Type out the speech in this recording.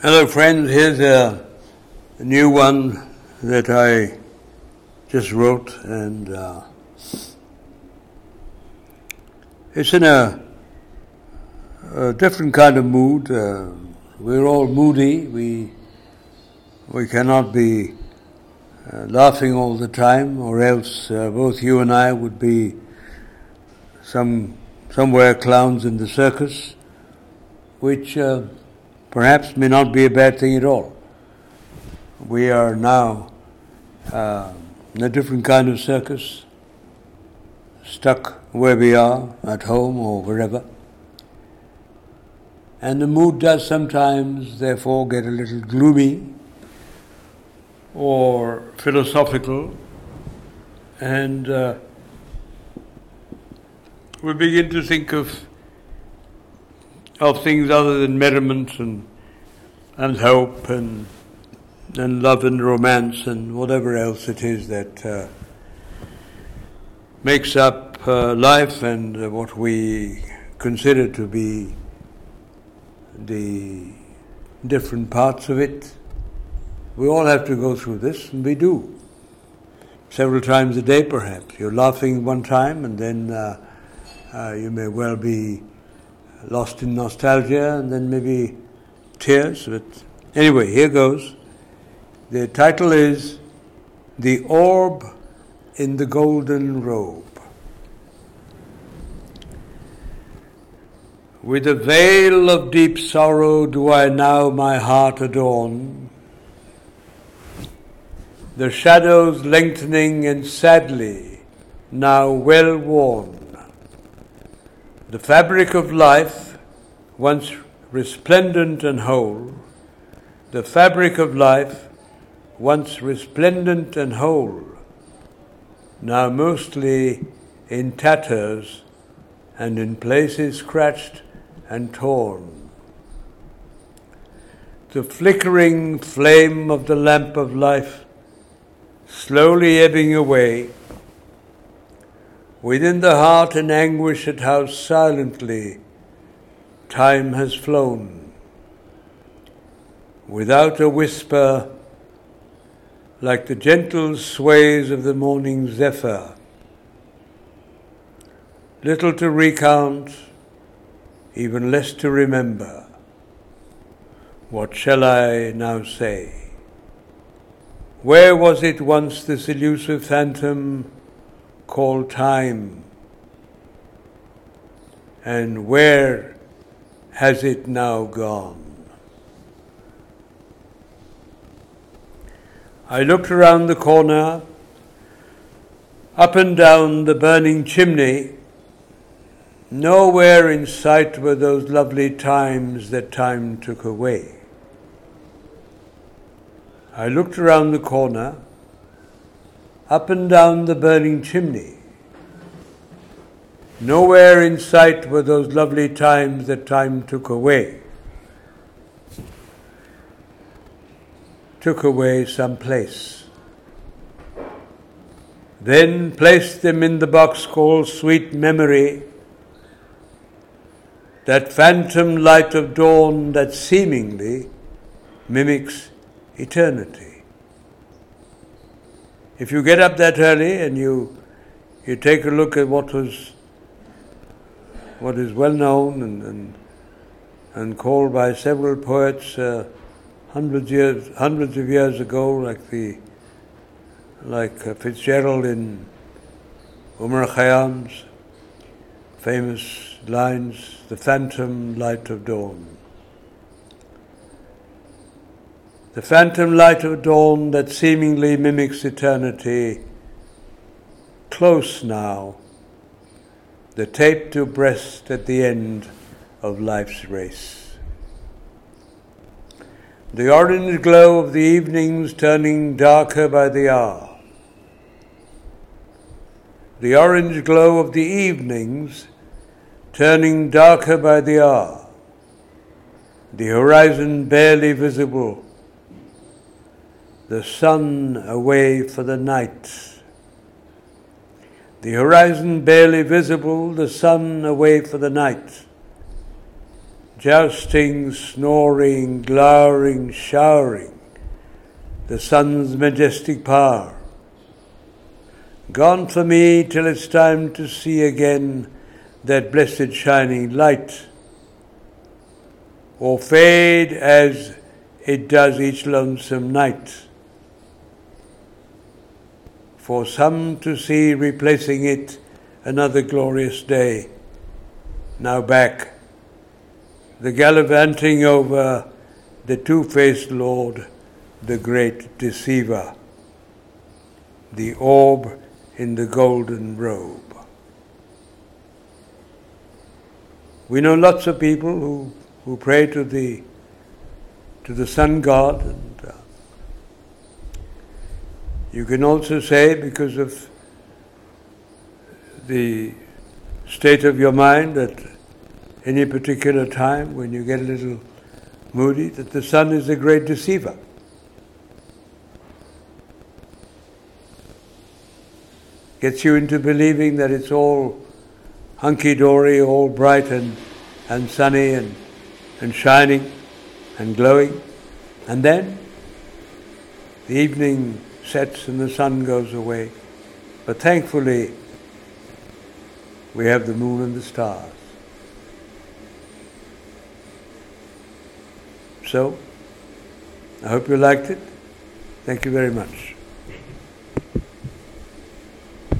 Hello, friends. Here's a, new one that I just wrote, and uh, it's in a, a, different kind of mood. Uh, we're all moody. We we cannot be uh, laughing all the time, or else uh, both you and I would be some somewhere clowns in the circus, which uh, perhaps may not be a bad thing at all. We are now uh, in a different kind of circus, stuck where we are, at home or wherever. And the mood does sometimes, therefore, get a little gloomy or philosophical, and uh, we begin to think of of things other than merriment and and hope and and love and romance and whatever else it is that uh, makes up uh, life and uh, what we consider to be the different parts of it. We all have to go through this, and we do. Several times a day, perhaps. You're laughing one time, and then uh, uh, you may well be lost in nostalgia, and then maybe tears. But anyway, here goes. The title is The Orb in the Golden Robe. With a veil of deep sorrow do I now my heart adorn, the shadows lengthening and sadly now well worn. The fabric of life, once resplendent and whole, the fabric of life, once resplendent and whole, now mostly in tatters and in places scratched and torn. The flickering flame of the lamp of life slowly ebbing away, within the heart an anguish at how silently time has flown, without a whisper, like the gentle sways of the morning zephyr. Little to recount, even less to remember. What shall I now say? Where was it once this elusive phantom called time? And where has it now gone? I looked around the corner, up and down the burning chimney Nowhere in sight were those lovely times that time took away. I looked around the corner, up and down the burning chimney. Nowhere in sight were those lovely times that time took away. Took away some place. Then placed them in the box called Sweet Memory that phantom light of dawn that seemingly mimics eternity. If you get up that early and you you take a look at what was what is well known and, and, and called by several poets uh, hundreds years hundreds of years ago, like the like uh, Fitzgerald in Omar Khayyam's famous lines, the phantom light of dawn. The phantom light of dawn that seemingly mimics eternity, close now, the tape to breast at the end of life's race. The orange glow of the evenings turning darker by the hour. The orange glow of the evenings turning darker by the hour, the horizon barely visible, the sun away for the night. The horizon barely visible, the sun away for the night. jousting, snoring, glowering, showering, the sun's majestic power. Gone for me till it's time to see again that blessed shining light, or fade as it does each lonesome night. For some to see replacing it another glorious day, now back, the gallivanting over the two faced Lord, the great deceiver, the orb in the golden robe. We know lots of people who, who pray to the to the sun god, you can also say because of the state of your mind at any particular time when you get a little moody that the sun is a great deceiver. Gets you into believing that it's all hunky dory, all bright and, and sunny and, and shining and glowing. And then the evening sets and the sun goes away. But thankfully, we have the moon and the stars. So, I hope you liked it. Thank you very much.